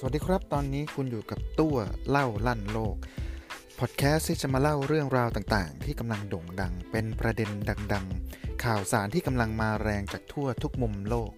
สวัสดีครับ ตอนนี้คุณอยู่กับตัวเล่าลั่นโลก พอดแคสต์ที่จะมาเล่าเรื่องราวต่างๆ ที่กำลังโด่งดัง เป็นประเด็นดัง ๆ ข่าวสารที่กำลังมาแรงจากทั่วทุกมุมโลก